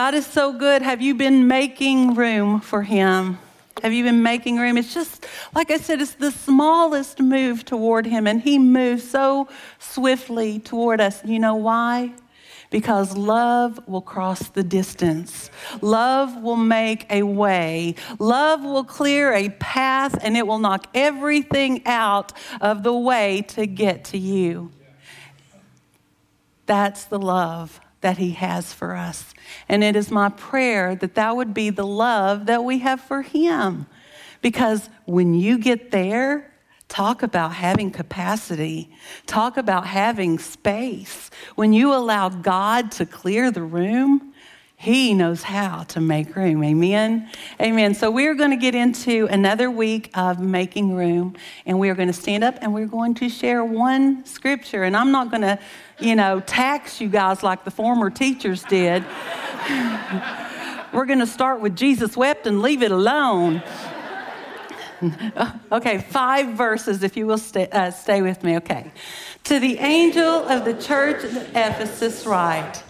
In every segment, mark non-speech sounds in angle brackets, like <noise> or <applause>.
God is so good. Have you been making room for Him? Have you been making room? It's just, like I said, it's the smallest move toward Him, and He moves so swiftly toward us. You know why? Because love will cross the distance. Love will make a way. Love will clear a path, and it will knock everything out of the way to get to you. That's the love that He has for us. And it is my prayer that that would be the love that we have for Him. Because when you get there, talk about having capacity, talk about having space. When you allow God to clear the room, he knows how to make room. Amen. Amen. So we're going to get into another week of making room, and we are going to stand up and we're going to share one scripture. And I'm not going to, you know, tax you guys like the former teachers did. <laughs> we're going to start with Jesus wept and leave it alone. <laughs> okay, five verses, if you will stay, uh, stay with me. Okay. To the angel of the church at Ephesus, write.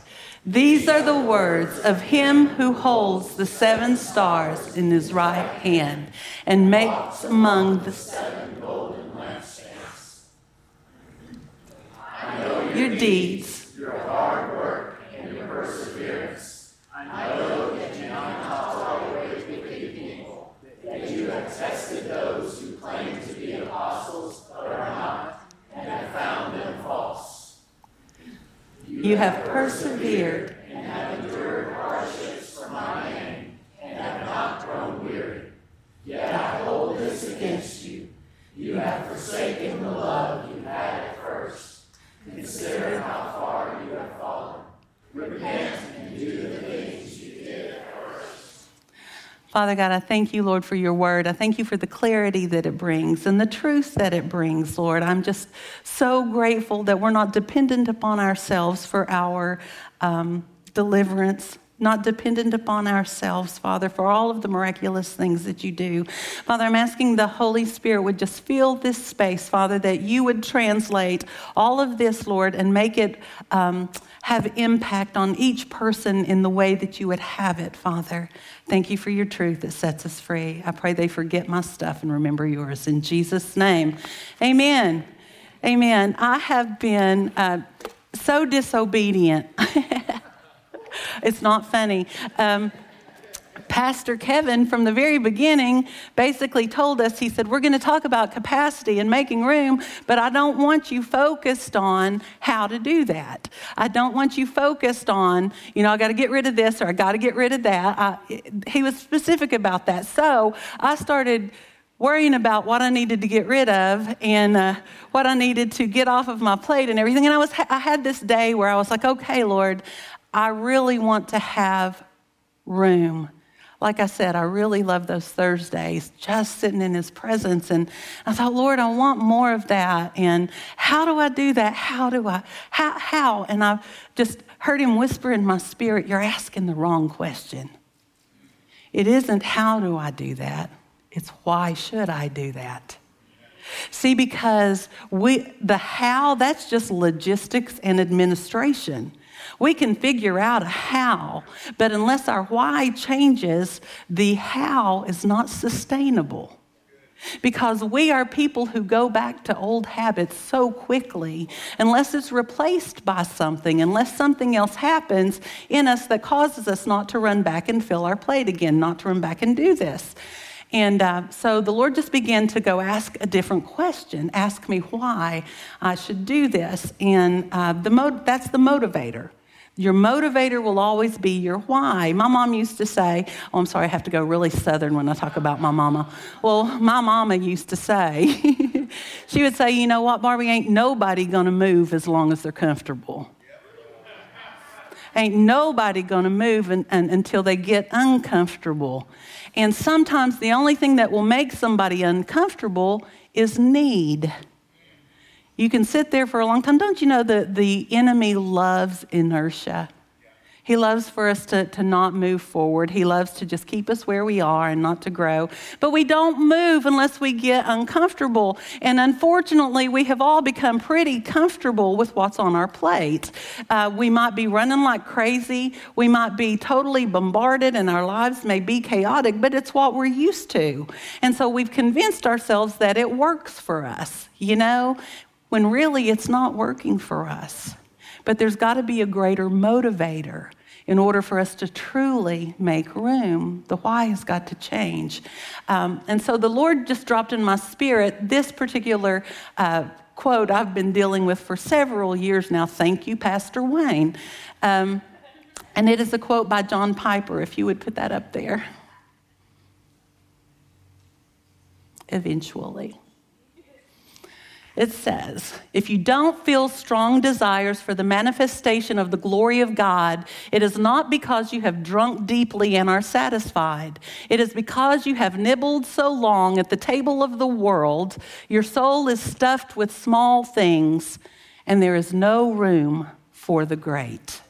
These are the words of him who holds the seven stars in his right hand and makes among the seven golden lampstands your deeds, your hard work, and your perseverance. I know that you not tolerate wicked people, that you have tested those who claim to be apostles but are not, and have found them false. You have persevered and have endured hardships for my name and have not grown weary. Yet I hold this against you. You have forsaken the love you had at first. Consider how far you have fallen. Repent and do the things Father God, I thank you, Lord, for your word. I thank you for the clarity that it brings and the truth that it brings, Lord. I'm just so grateful that we're not dependent upon ourselves for our um, deliverance not dependent upon ourselves, Father, for all of the miraculous things that you do. Father, I'm asking the Holy Spirit would just fill this space, Father, that you would translate all of this, Lord, and make it um, have impact on each person in the way that you would have it, Father. Thank you for your truth that sets us free. I pray they forget my stuff and remember yours. In Jesus' name, amen. Amen. I have been uh, so disobedient. <laughs> <laughs> it's not funny. Um, Pastor Kevin, from the very beginning, basically told us, he said, We're going to talk about capacity and making room, but I don't want you focused on how to do that. I don't want you focused on, you know, I got to get rid of this or I got to get rid of that. I, he was specific about that. So I started worrying about what I needed to get rid of and uh, what I needed to get off of my plate and everything. And I was, I had this day where I was like, okay, Lord, I really want to have room. Like I said, I really love those Thursdays, just sitting in His presence. And I thought, Lord, I want more of that. And how do I do that? How do I? How? How? And I just heard Him whisper in my spirit, You're asking the wrong question. It isn't how do I do that, it's why should I do that? See, because we, the how, that's just logistics and administration. We can figure out a how, but unless our why changes, the how is not sustainable. Because we are people who go back to old habits so quickly, unless it's replaced by something, unless something else happens in us that causes us not to run back and fill our plate again, not to run back and do this. And uh, so the Lord just began to go ask a different question, ask me why I should do this. And uh, the mo- that's the motivator. Your motivator will always be your why. My mom used to say, Oh, I'm sorry, I have to go really southern when I talk about my mama. Well, my mama used to say, <laughs> She would say, You know what, Barbie, ain't nobody gonna move as long as they're comfortable. Ain't nobody gonna move and, and, until they get uncomfortable. And sometimes the only thing that will make somebody uncomfortable is need. You can sit there for a long time. Don't you know that the enemy loves inertia? He loves for us to, to not move forward. He loves to just keep us where we are and not to grow. But we don't move unless we get uncomfortable. And unfortunately, we have all become pretty comfortable with what's on our plate. Uh, we might be running like crazy. We might be totally bombarded, and our lives may be chaotic, but it's what we're used to. And so we've convinced ourselves that it works for us, you know, when really it's not working for us. But there's got to be a greater motivator in order for us to truly make room. The why has got to change. Um, and so the Lord just dropped in my spirit this particular uh, quote I've been dealing with for several years now. Thank you, Pastor Wayne. Um, and it is a quote by John Piper, if you would put that up there. Eventually. It says, if you don't feel strong desires for the manifestation of the glory of God, it is not because you have drunk deeply and are satisfied. It is because you have nibbled so long at the table of the world, your soul is stuffed with small things, and there is no room for the great.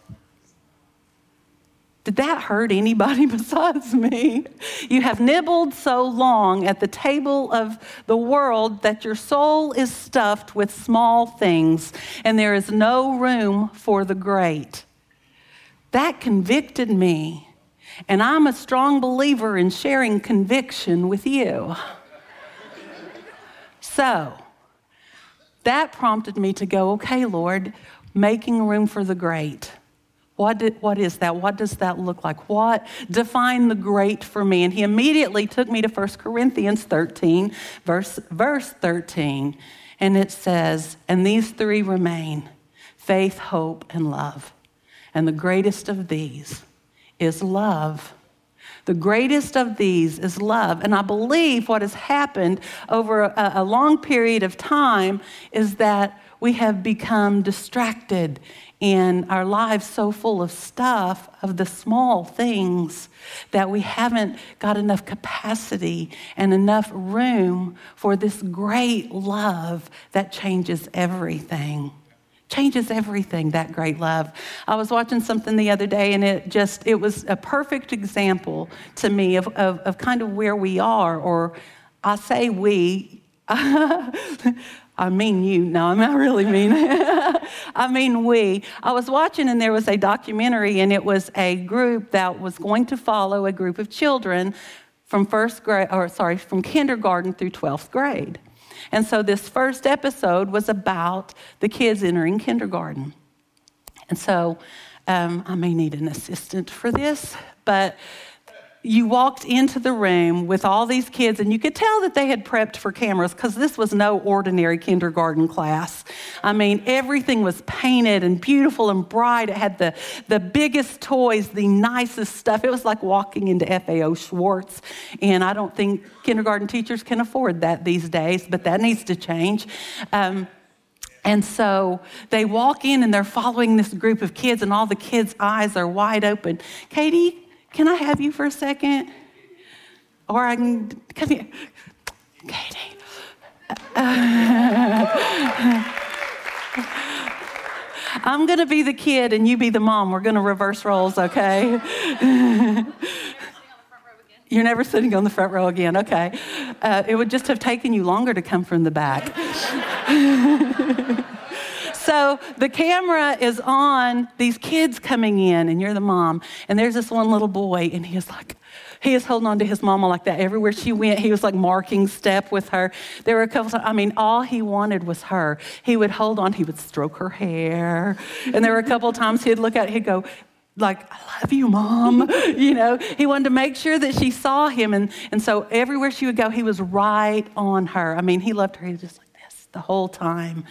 Did that hurt anybody <laughs> besides me? You have nibbled so long at the table of the world that your soul is stuffed with small things, and there is no room for the great. That convicted me, and I'm a strong believer in sharing conviction with you. so, that prompted me to go, okay, Lord, making room for the great. What, did, what is that? What does that look like? What? Define the great for me. And he immediately took me to 1 Corinthians 13, verse, verse 13. And it says, And these three remain faith, hope, and love. And the greatest of these is love. The greatest of these is love. And I believe what has happened over a, a long period of time is that we have become distracted in our lives so full of stuff, of the small things, that we haven't got enough capacity and enough room for this great love that changes everything. Changes everything, that great love. I was watching something the other day and it just, it was a perfect example to me of, of, of kind of where we are, or I say we. <laughs> I mean you. No, I mean, I really mean <laughs> I mean we. I was watching and there was a documentary and it was a group that was going to follow a group of children from first grade, or sorry, from kindergarten through 12th grade. And so this first episode was about the kids entering kindergarten. And so um, I may need an assistant for this, but you walked into the room with all these kids, and you could tell that they had prepped for cameras because this was no ordinary kindergarten class. I mean, everything was painted and beautiful and bright. It had the, the biggest toys, the nicest stuff. It was like walking into FAO Schwarz. And I don't think kindergarten teachers can afford that these days, but that needs to change. Um, and so they walk in and they're following this group of kids, and all the kids' eyes are wide open. Katie, can I have you for a second? Or I can come here. Katie. <laughs> I'm going to be the kid and you be the mom. We're going to reverse roles, okay? <laughs> You're never sitting on the front row again, okay? Uh, it would just have taken you longer to come from the back. <laughs> so the camera is on these kids coming in, and you're the mom, and there's this one little boy, and he is like, he is holding on to his mama like that. Everywhere she went, he was like marking step with her. There were a couple times, I mean, all he wanted was her. He would hold on, he would stroke her hair. And there were a couple times he'd look at he'd go, like, I love you, mom. <laughs> you know, he wanted to make sure that she saw him. And, and so everywhere she would go, he was right on her. I mean, he loved her. He was just like, the whole time.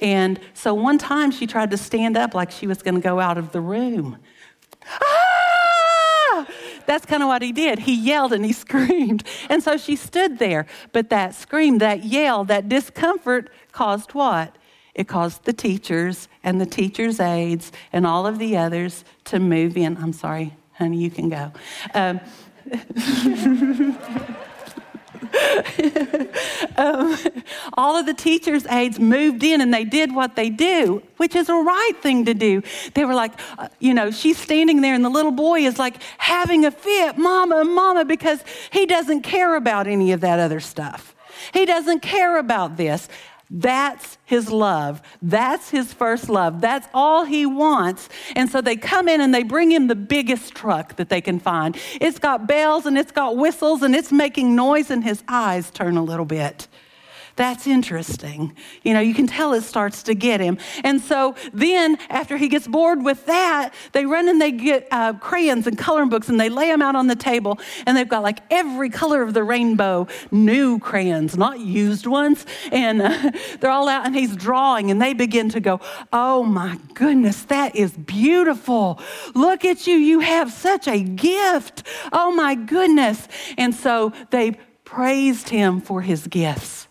And so one time she tried to stand up like she was going to go out of the room. Ah! That's kind of what he did. He yelled and he <laughs> screamed. And so she stood there. But that scream, that yell, that discomfort caused what? It caused the teachers and the teachers' aides and all of the others to move in. I'm sorry, honey, you can go. Um, <laughs> <laughs> um, all of the teachers' aides moved in and they did what they do, which is a right thing to do. They were like, uh, you know, she's standing there and the little boy is like having a fit, mama, mama, because he doesn't care about any of that other stuff. He doesn't care about this. That's his love. That's his first love. That's all he wants. And so they come in and they bring him the biggest truck that they can find. It's got bells and it's got whistles and it's making noise, and his eyes turn a little bit. That's interesting. You know, you can tell it starts to get him. And so then, after he gets bored with that, they run and they get uh, crayons and coloring books and they lay them out on the table. And they've got like every color of the rainbow, new crayons, not used ones. And uh, <laughs> they're all out and he's drawing and they begin to go, Oh my goodness, that is beautiful. Look at you. You have such a gift. Oh my goodness. And so they praised him for his gifts.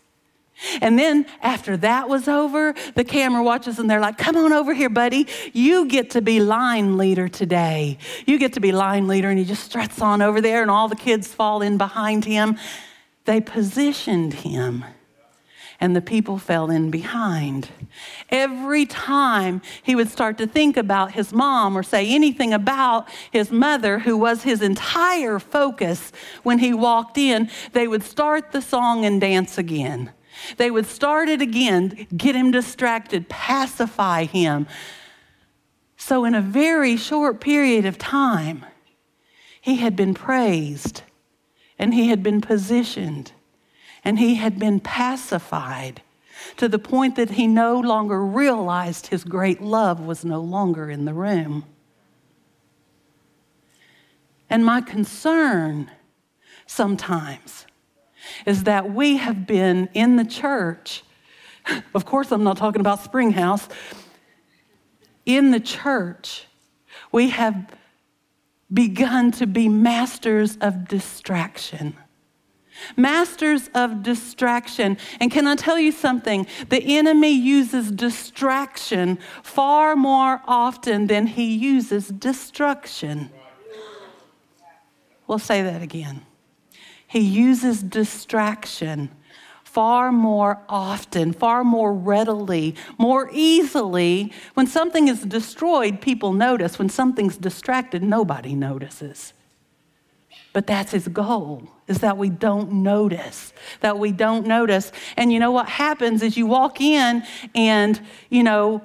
And then after that was over, the camera watches and they're like, come on over here, buddy. You get to be line leader today. You get to be line leader. And he just struts on over there, and all the kids fall in behind him. They positioned him, and the people fell in behind. Every time he would start to think about his mom or say anything about his mother, who was his entire focus when he walked in, they would start the song and dance again. They would start it again, get him distracted, pacify him. So, in a very short period of time, he had been praised and he had been positioned and he had been pacified to the point that he no longer realized his great love was no longer in the room. And my concern sometimes is that we have been in the church. Of course, I'm not talking about Springhouse. In the church, we have begun to be masters of distraction. Masters of distraction. And can I tell you something? The enemy uses distraction far more often than he uses destruction. We'll say that again. He uses distraction far more often, far more readily, more easily. When something is destroyed, people notice. When something's distracted, nobody notices. But that's his goal, is that we don't notice, that we don't notice. And you know what happens is you walk in and, you know,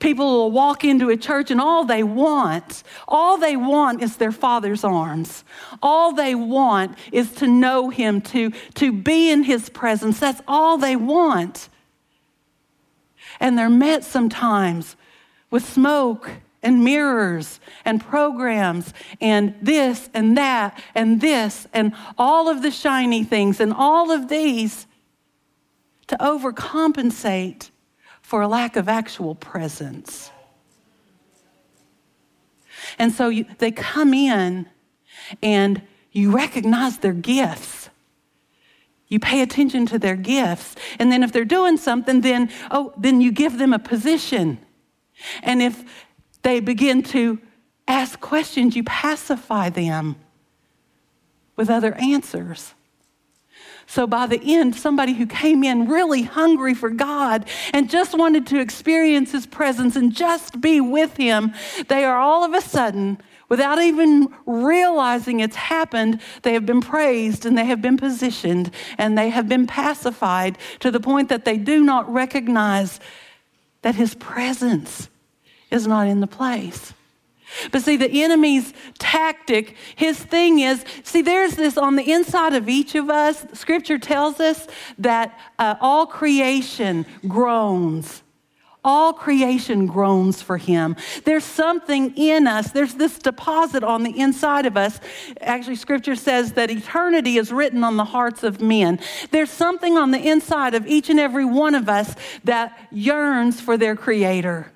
People will walk into a church and all they want, all they want is their father's arms. All they want is to know him, to, to be in his presence. That's all they want. And they're met sometimes with smoke and mirrors and programs and this and that and this and all of the shiny things and all of these to overcompensate for a lack of actual presence. And so you, they come in and you recognize their gifts. You pay attention to their gifts. And then if they're doing something, then, oh, then you give them a position. And if they begin to ask questions, you pacify them with other answers. So by the end, somebody who came in really hungry for God and just wanted to experience his presence and just be with him, they are all of a sudden, without even realizing it's happened, they have been praised and they have been positioned and they have been pacified to the point that they do not recognize that his presence is not in the place. But see, the enemy's tactic, his thing is see, there's this on the inside of each of us. Scripture tells us that uh, all creation groans. All creation groans for him. There's something in us. There's this deposit on the inside of us. Actually, scripture says that eternity is written on the hearts of men. There's something on the inside of each and every one of us that yearns for their creator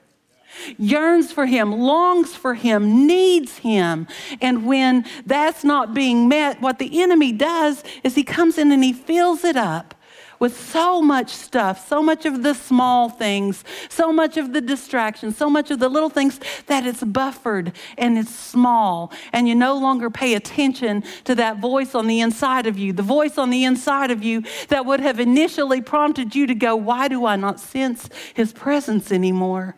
yearns for him, longs for him, needs him. And when that's not being met, what the enemy does is he comes in and he fills it up with so much stuff, so much of the small things, so much of the distractions, so much of the little things that it's buffered and it's small. And you no longer pay attention to that voice on the inside of you, the voice on the inside of you that would have initially prompted you to go, Why do I not sense his presence anymore?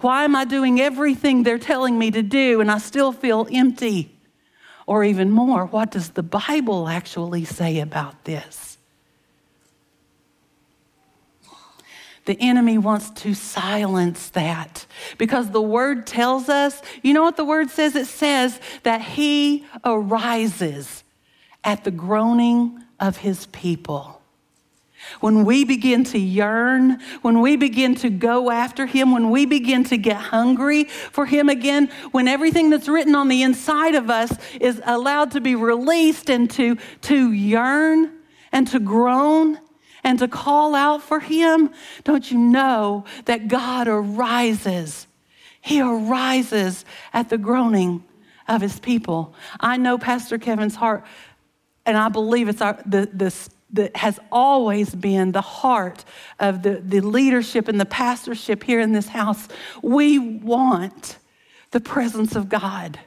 Why am I doing everything they're telling me to do and I still feel empty? Or even more, what does the Bible actually say about this? The enemy wants to silence that because the word tells us, you know what the word says? It says that he arises at the groaning of his people. When we begin to yearn, when we begin to go after Him, when we begin to get hungry for Him again, when everything that's written on the inside of us is allowed to be released and to, to yearn and to groan and to call out for Him, don't you know that God arises? He arises at the groaning of His people. I know Pastor Kevin's heart, and I believe it's our, the, the that has always been the heart of the, the leadership and the pastorship here in this house. We want the presence of God.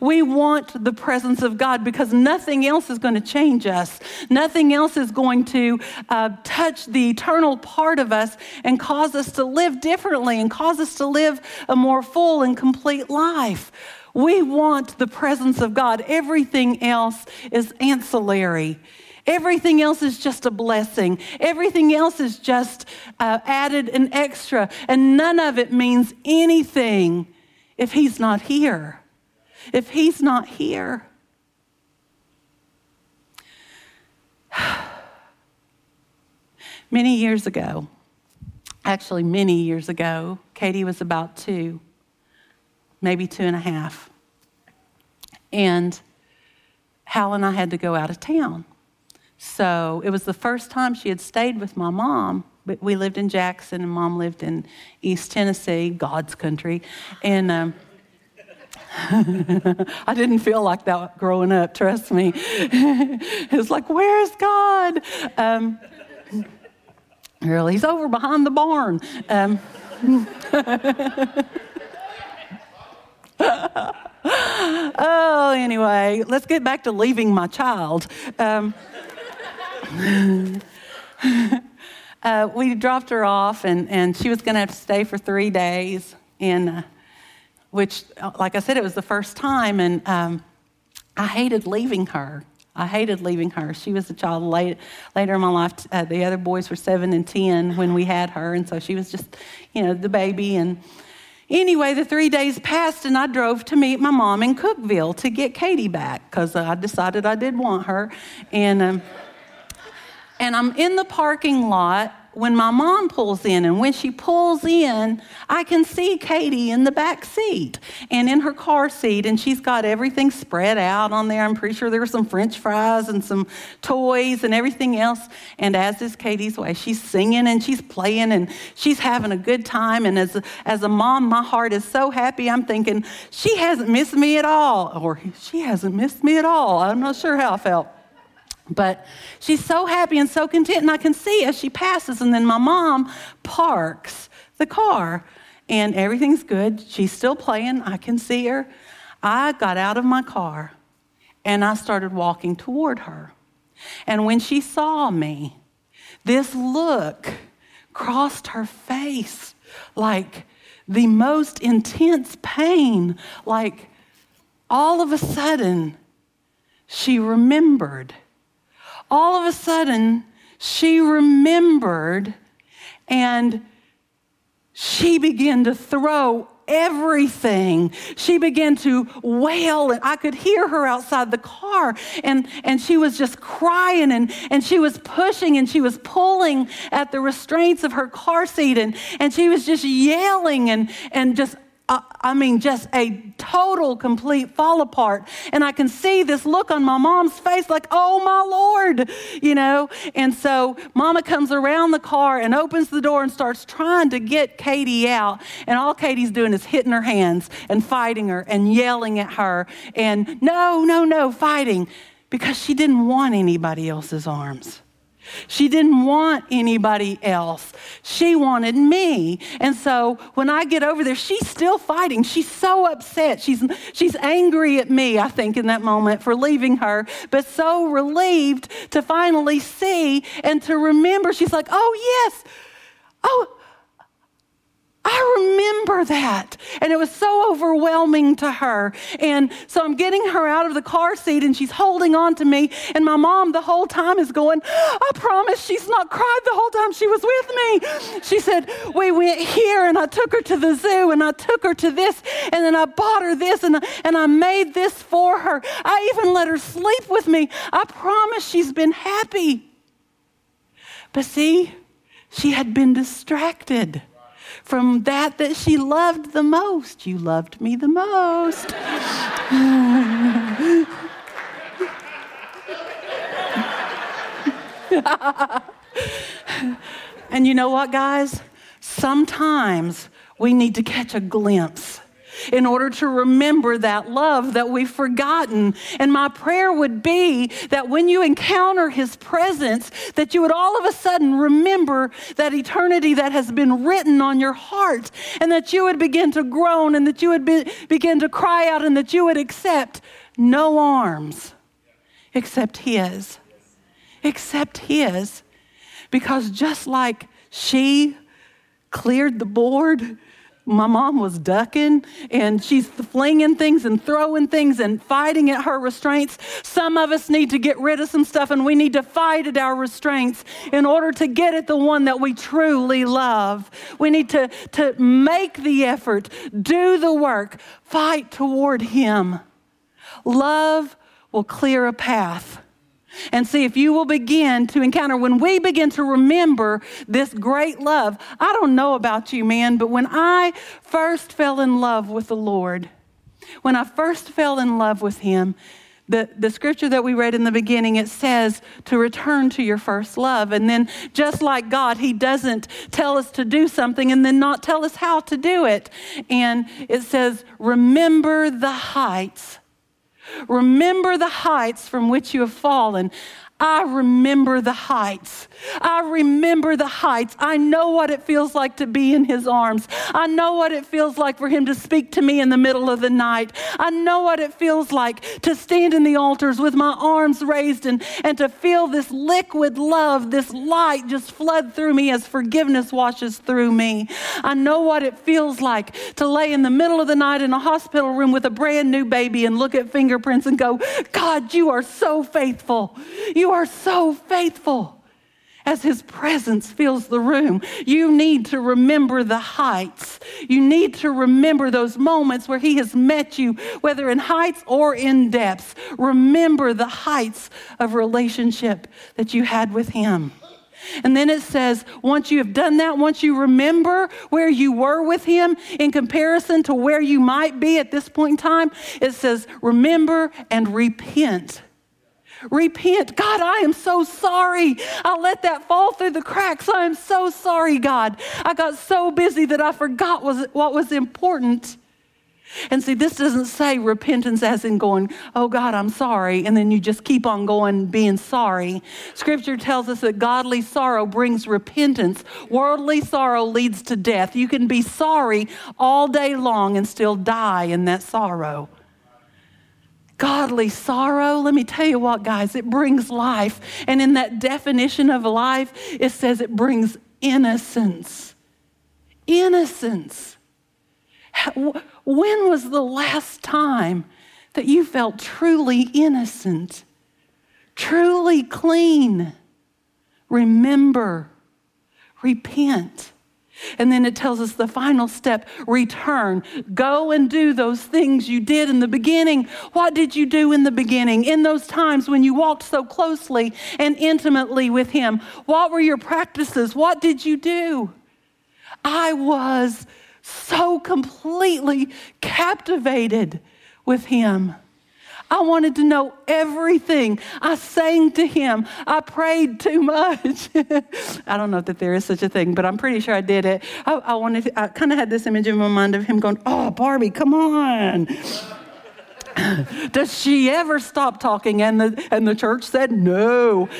We want the presence of God because nothing else is going to change us. Nothing else is going to uh, touch the eternal part of us and cause us to live differently and cause us to live a more full and complete life. We want the presence of God. Everything else is ancillary. Everything else is just a blessing. Everything else is just uh, added and extra. And none of it means anything if He's not here. If He's not here. <sighs> many years ago, actually, many years ago, Katie was about two, maybe two and a half. And Hal and I had to go out of town. So it was the first time she had stayed with my mom. But we lived in Jackson, and mom lived in East Tennessee, God's country. And um, <laughs> I didn't feel like that growing up, trust me. <laughs> it was like, where's God? Um, really, he's over behind the barn. Um, <laughs> oh, anyway, let's get back to leaving my child. Um, <laughs> uh, we dropped her off, and, and she was going to have to stay for three days. And uh, which, uh, like I said, it was the first time, and um, I hated leaving her. I hated leaving her. She was a child late, later in my life. Uh, the other boys were seven and 10 when we had her, and so she was just, you know, the baby. And anyway, the three days passed, and I drove to meet my mom in Cookeville to get Katie back because I decided I did want her. And um, and I'm in the parking lot when my mom pulls in. And when she pulls in, I can see Katie in the back seat and in her car seat. And she's got everything spread out on there. I'm pretty sure there were some french fries and some toys and everything else. And as is Katie's way, she's singing and she's playing and she's having a good time. And as a, as a mom, my heart is so happy. I'm thinking, she hasn't missed me at all. Or she hasn't missed me at all. I'm not sure how I felt. But she's so happy and so content, and I can see as she passes, and then my mom parks the car, and everything's good. She's still playing, I can see her. I got out of my car and I started walking toward her. And when she saw me, this look crossed her face like the most intense pain, like all of a sudden, she remembered all of a sudden, she remembered and she began to throw everything. She began to wail, and I could hear her outside the car. And, and she was just crying, and, and she was pushing, and she was pulling at the restraints of her car seat, and, and she was just yelling and, and just I mean, just a total, complete fall apart. And I can see this look on my mom's face like, oh my Lord, you know? And so mama comes around the car and opens the door and starts trying to get Katie out. And all Katie's doing is hitting her hands and fighting her and yelling at her and no, no, no, fighting because she didn't want anybody else's arms. She didn't want anybody else. She wanted me. And so when I get over there, she's still fighting. She's so upset. She's, she's angry at me, I think, in that moment for leaving her, but so relieved to finally see and to remember. She's like, oh, yes. Oh, I remember that. And it was so overwhelming to her. And so I'm getting her out of the car seat and she's holding on to me. And my mom the whole time is going, I promise she's not cried the whole time she was with me. She said, We went here and I took her to the zoo and I took her to this and then I bought her this and, and I made this for her. I even let her sleep with me. I promise she's been happy. But see, she had been distracted from that that she loved the most. You loved me the most. <laughs> and you know what, guys? Sometimes we need to catch a glimpse in order to remember that love that we've forgotten. And my prayer would be that when you encounter his presence, that you would all of a sudden remember that eternity that has been written on your heart, and that you would begin to groan, and that you would be, begin to cry out, and that you would accept no arms except his. Except his. Because just like she cleared the board my mom was ducking and she's flinging things and throwing things and fighting at her restraints. Some of us need to get rid of some stuff and we need to fight at our restraints in order to get at the one that we truly love. We need to, to make the effort, do the work, fight toward Him. Love will clear a path and see if you will begin to encounter, when we begin to remember this great love. I don't know about you, man, but when I first fell in love with the Lord, when I first fell in love with Him, the, the scripture that we read in the beginning, it says to return to your first love. And then, just like God, He doesn't tell us to do something and then not tell us how to do it. And it says, remember the heights Remember the heights from which you have fallen. I remember the heights. I remember the heights. I know what it feels like to be in his arms. I know what it feels like for him to speak to me in the middle of the night. I know what it feels like to stand in the altars with my arms raised and, and to feel this liquid love, this light just flood through me as forgiveness washes through me. I know what it feels like to lay in the middle of the night in a hospital room with a brand new baby and look at fingerprints and go, God, you are so faithful. You are so faithful as his presence fills the room. You need to remember the heights. You need to remember those moments where he has met you, whether in heights or in depths. Remember the heights of relationship that you had with him. And then it says, once you have done that, once you remember where you were with him in comparison to where you might be at this point in time, it says, remember and repent Repent. God, I am so sorry. I let that fall through the cracks. I am so sorry, God. I got so busy that I forgot was, what was important. And see, this doesn't say repentance as in going, oh God, I'm sorry, and then you just keep on going being sorry. Scripture tells us that godly sorrow brings repentance, worldly sorrow leads to death. You can be sorry all day long and still die in that sorrow. Godly sorrow, let me tell you what, guys, it brings life. And in that definition of life, it says it brings innocence. Innocence. When was the last time that you felt truly innocent, truly clean? Remember, repent. And then it tells us the final step return. Go and do those things you did in the beginning. What did you do in the beginning? In those times when you walked so closely and intimately with Him, what were your practices? What did you do? I was so completely captivated with Him. I wanted to know everything. I sang to him. I prayed too much. <laughs> I don't know that there is such a thing, but I'm pretty sure I did it. I, I wanted. To, I kind of had this image in my mind of him going, "Oh, Barbie, come on." <laughs> Does she ever stop talking? And the and the church said no. <laughs>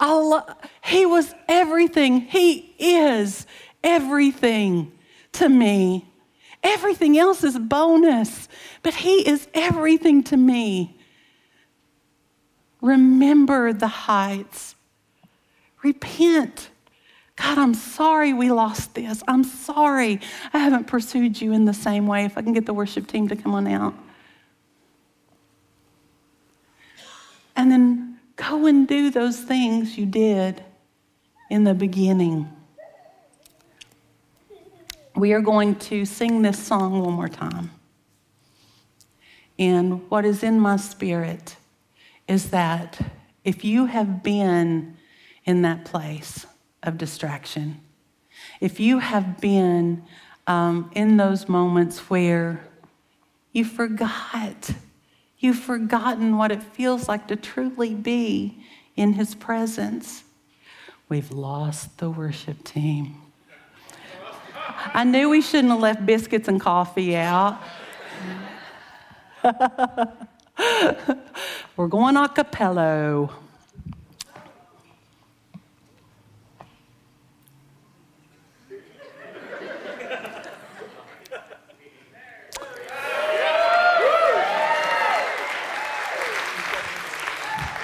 I lo- he was everything. He is everything to me. Everything else is bonus, but He is everything to me. Remember the heights. Repent. God, I'm sorry we lost this. I'm sorry I haven't pursued you in the same way. If I can get the worship team to come on out. And then go and do those things you did in the beginning. We are going to sing this song one more time. And what is in my spirit is that if you have been in that place of distraction, if you have been um, in those moments where you forgot, you've forgotten what it feels like to truly be in His presence, we've lost the worship team. I knew we shouldn't have left biscuits and coffee out. <laughs> We're going a cappella.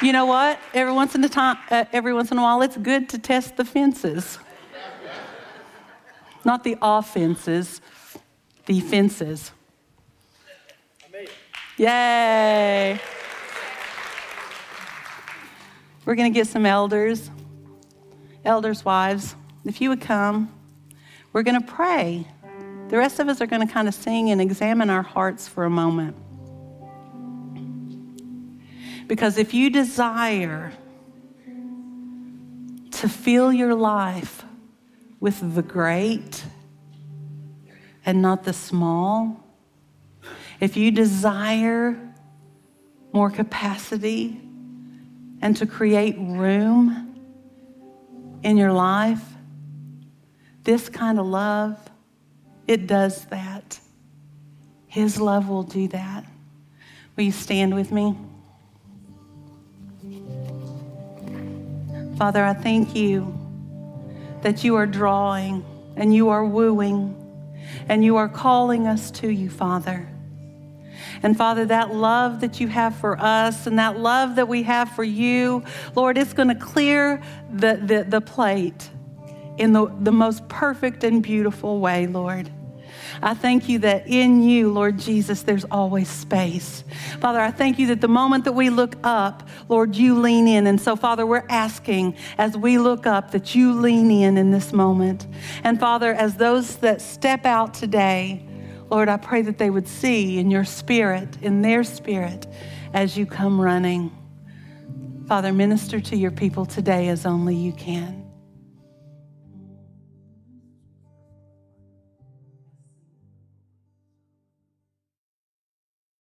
You know what? Every once in a time, uh, every once in a while, it's good to test the fences. Not the offenses, the fences. Yay! We're going to get some elders, elders' wives. If you would come, we're going to pray. The rest of us are going to kind of sing and examine our hearts for a moment. Because if you desire to fill your life with the great and not the small, if you desire more capacity and to create room in your life, this kind of love, it does that. His love will do that. Will you stand with me? Father, I thank you that you are drawing and you are wooing and you are calling us to you, Father. And Father, that love that you have for us and that love that we have for you, Lord, it's going to clear the, the, the plate in the, the most perfect and beautiful way, Lord. I thank you that in you, Lord Jesus, there's always space. Father, I thank you that the moment that we look up, Lord, you lean in. And so, Father, we're asking as we look up that you lean in in this moment. And Father, as those that step out today, Lord, I pray that they would see in your spirit, in their spirit, as you come running. Father, minister to your people today as only you can.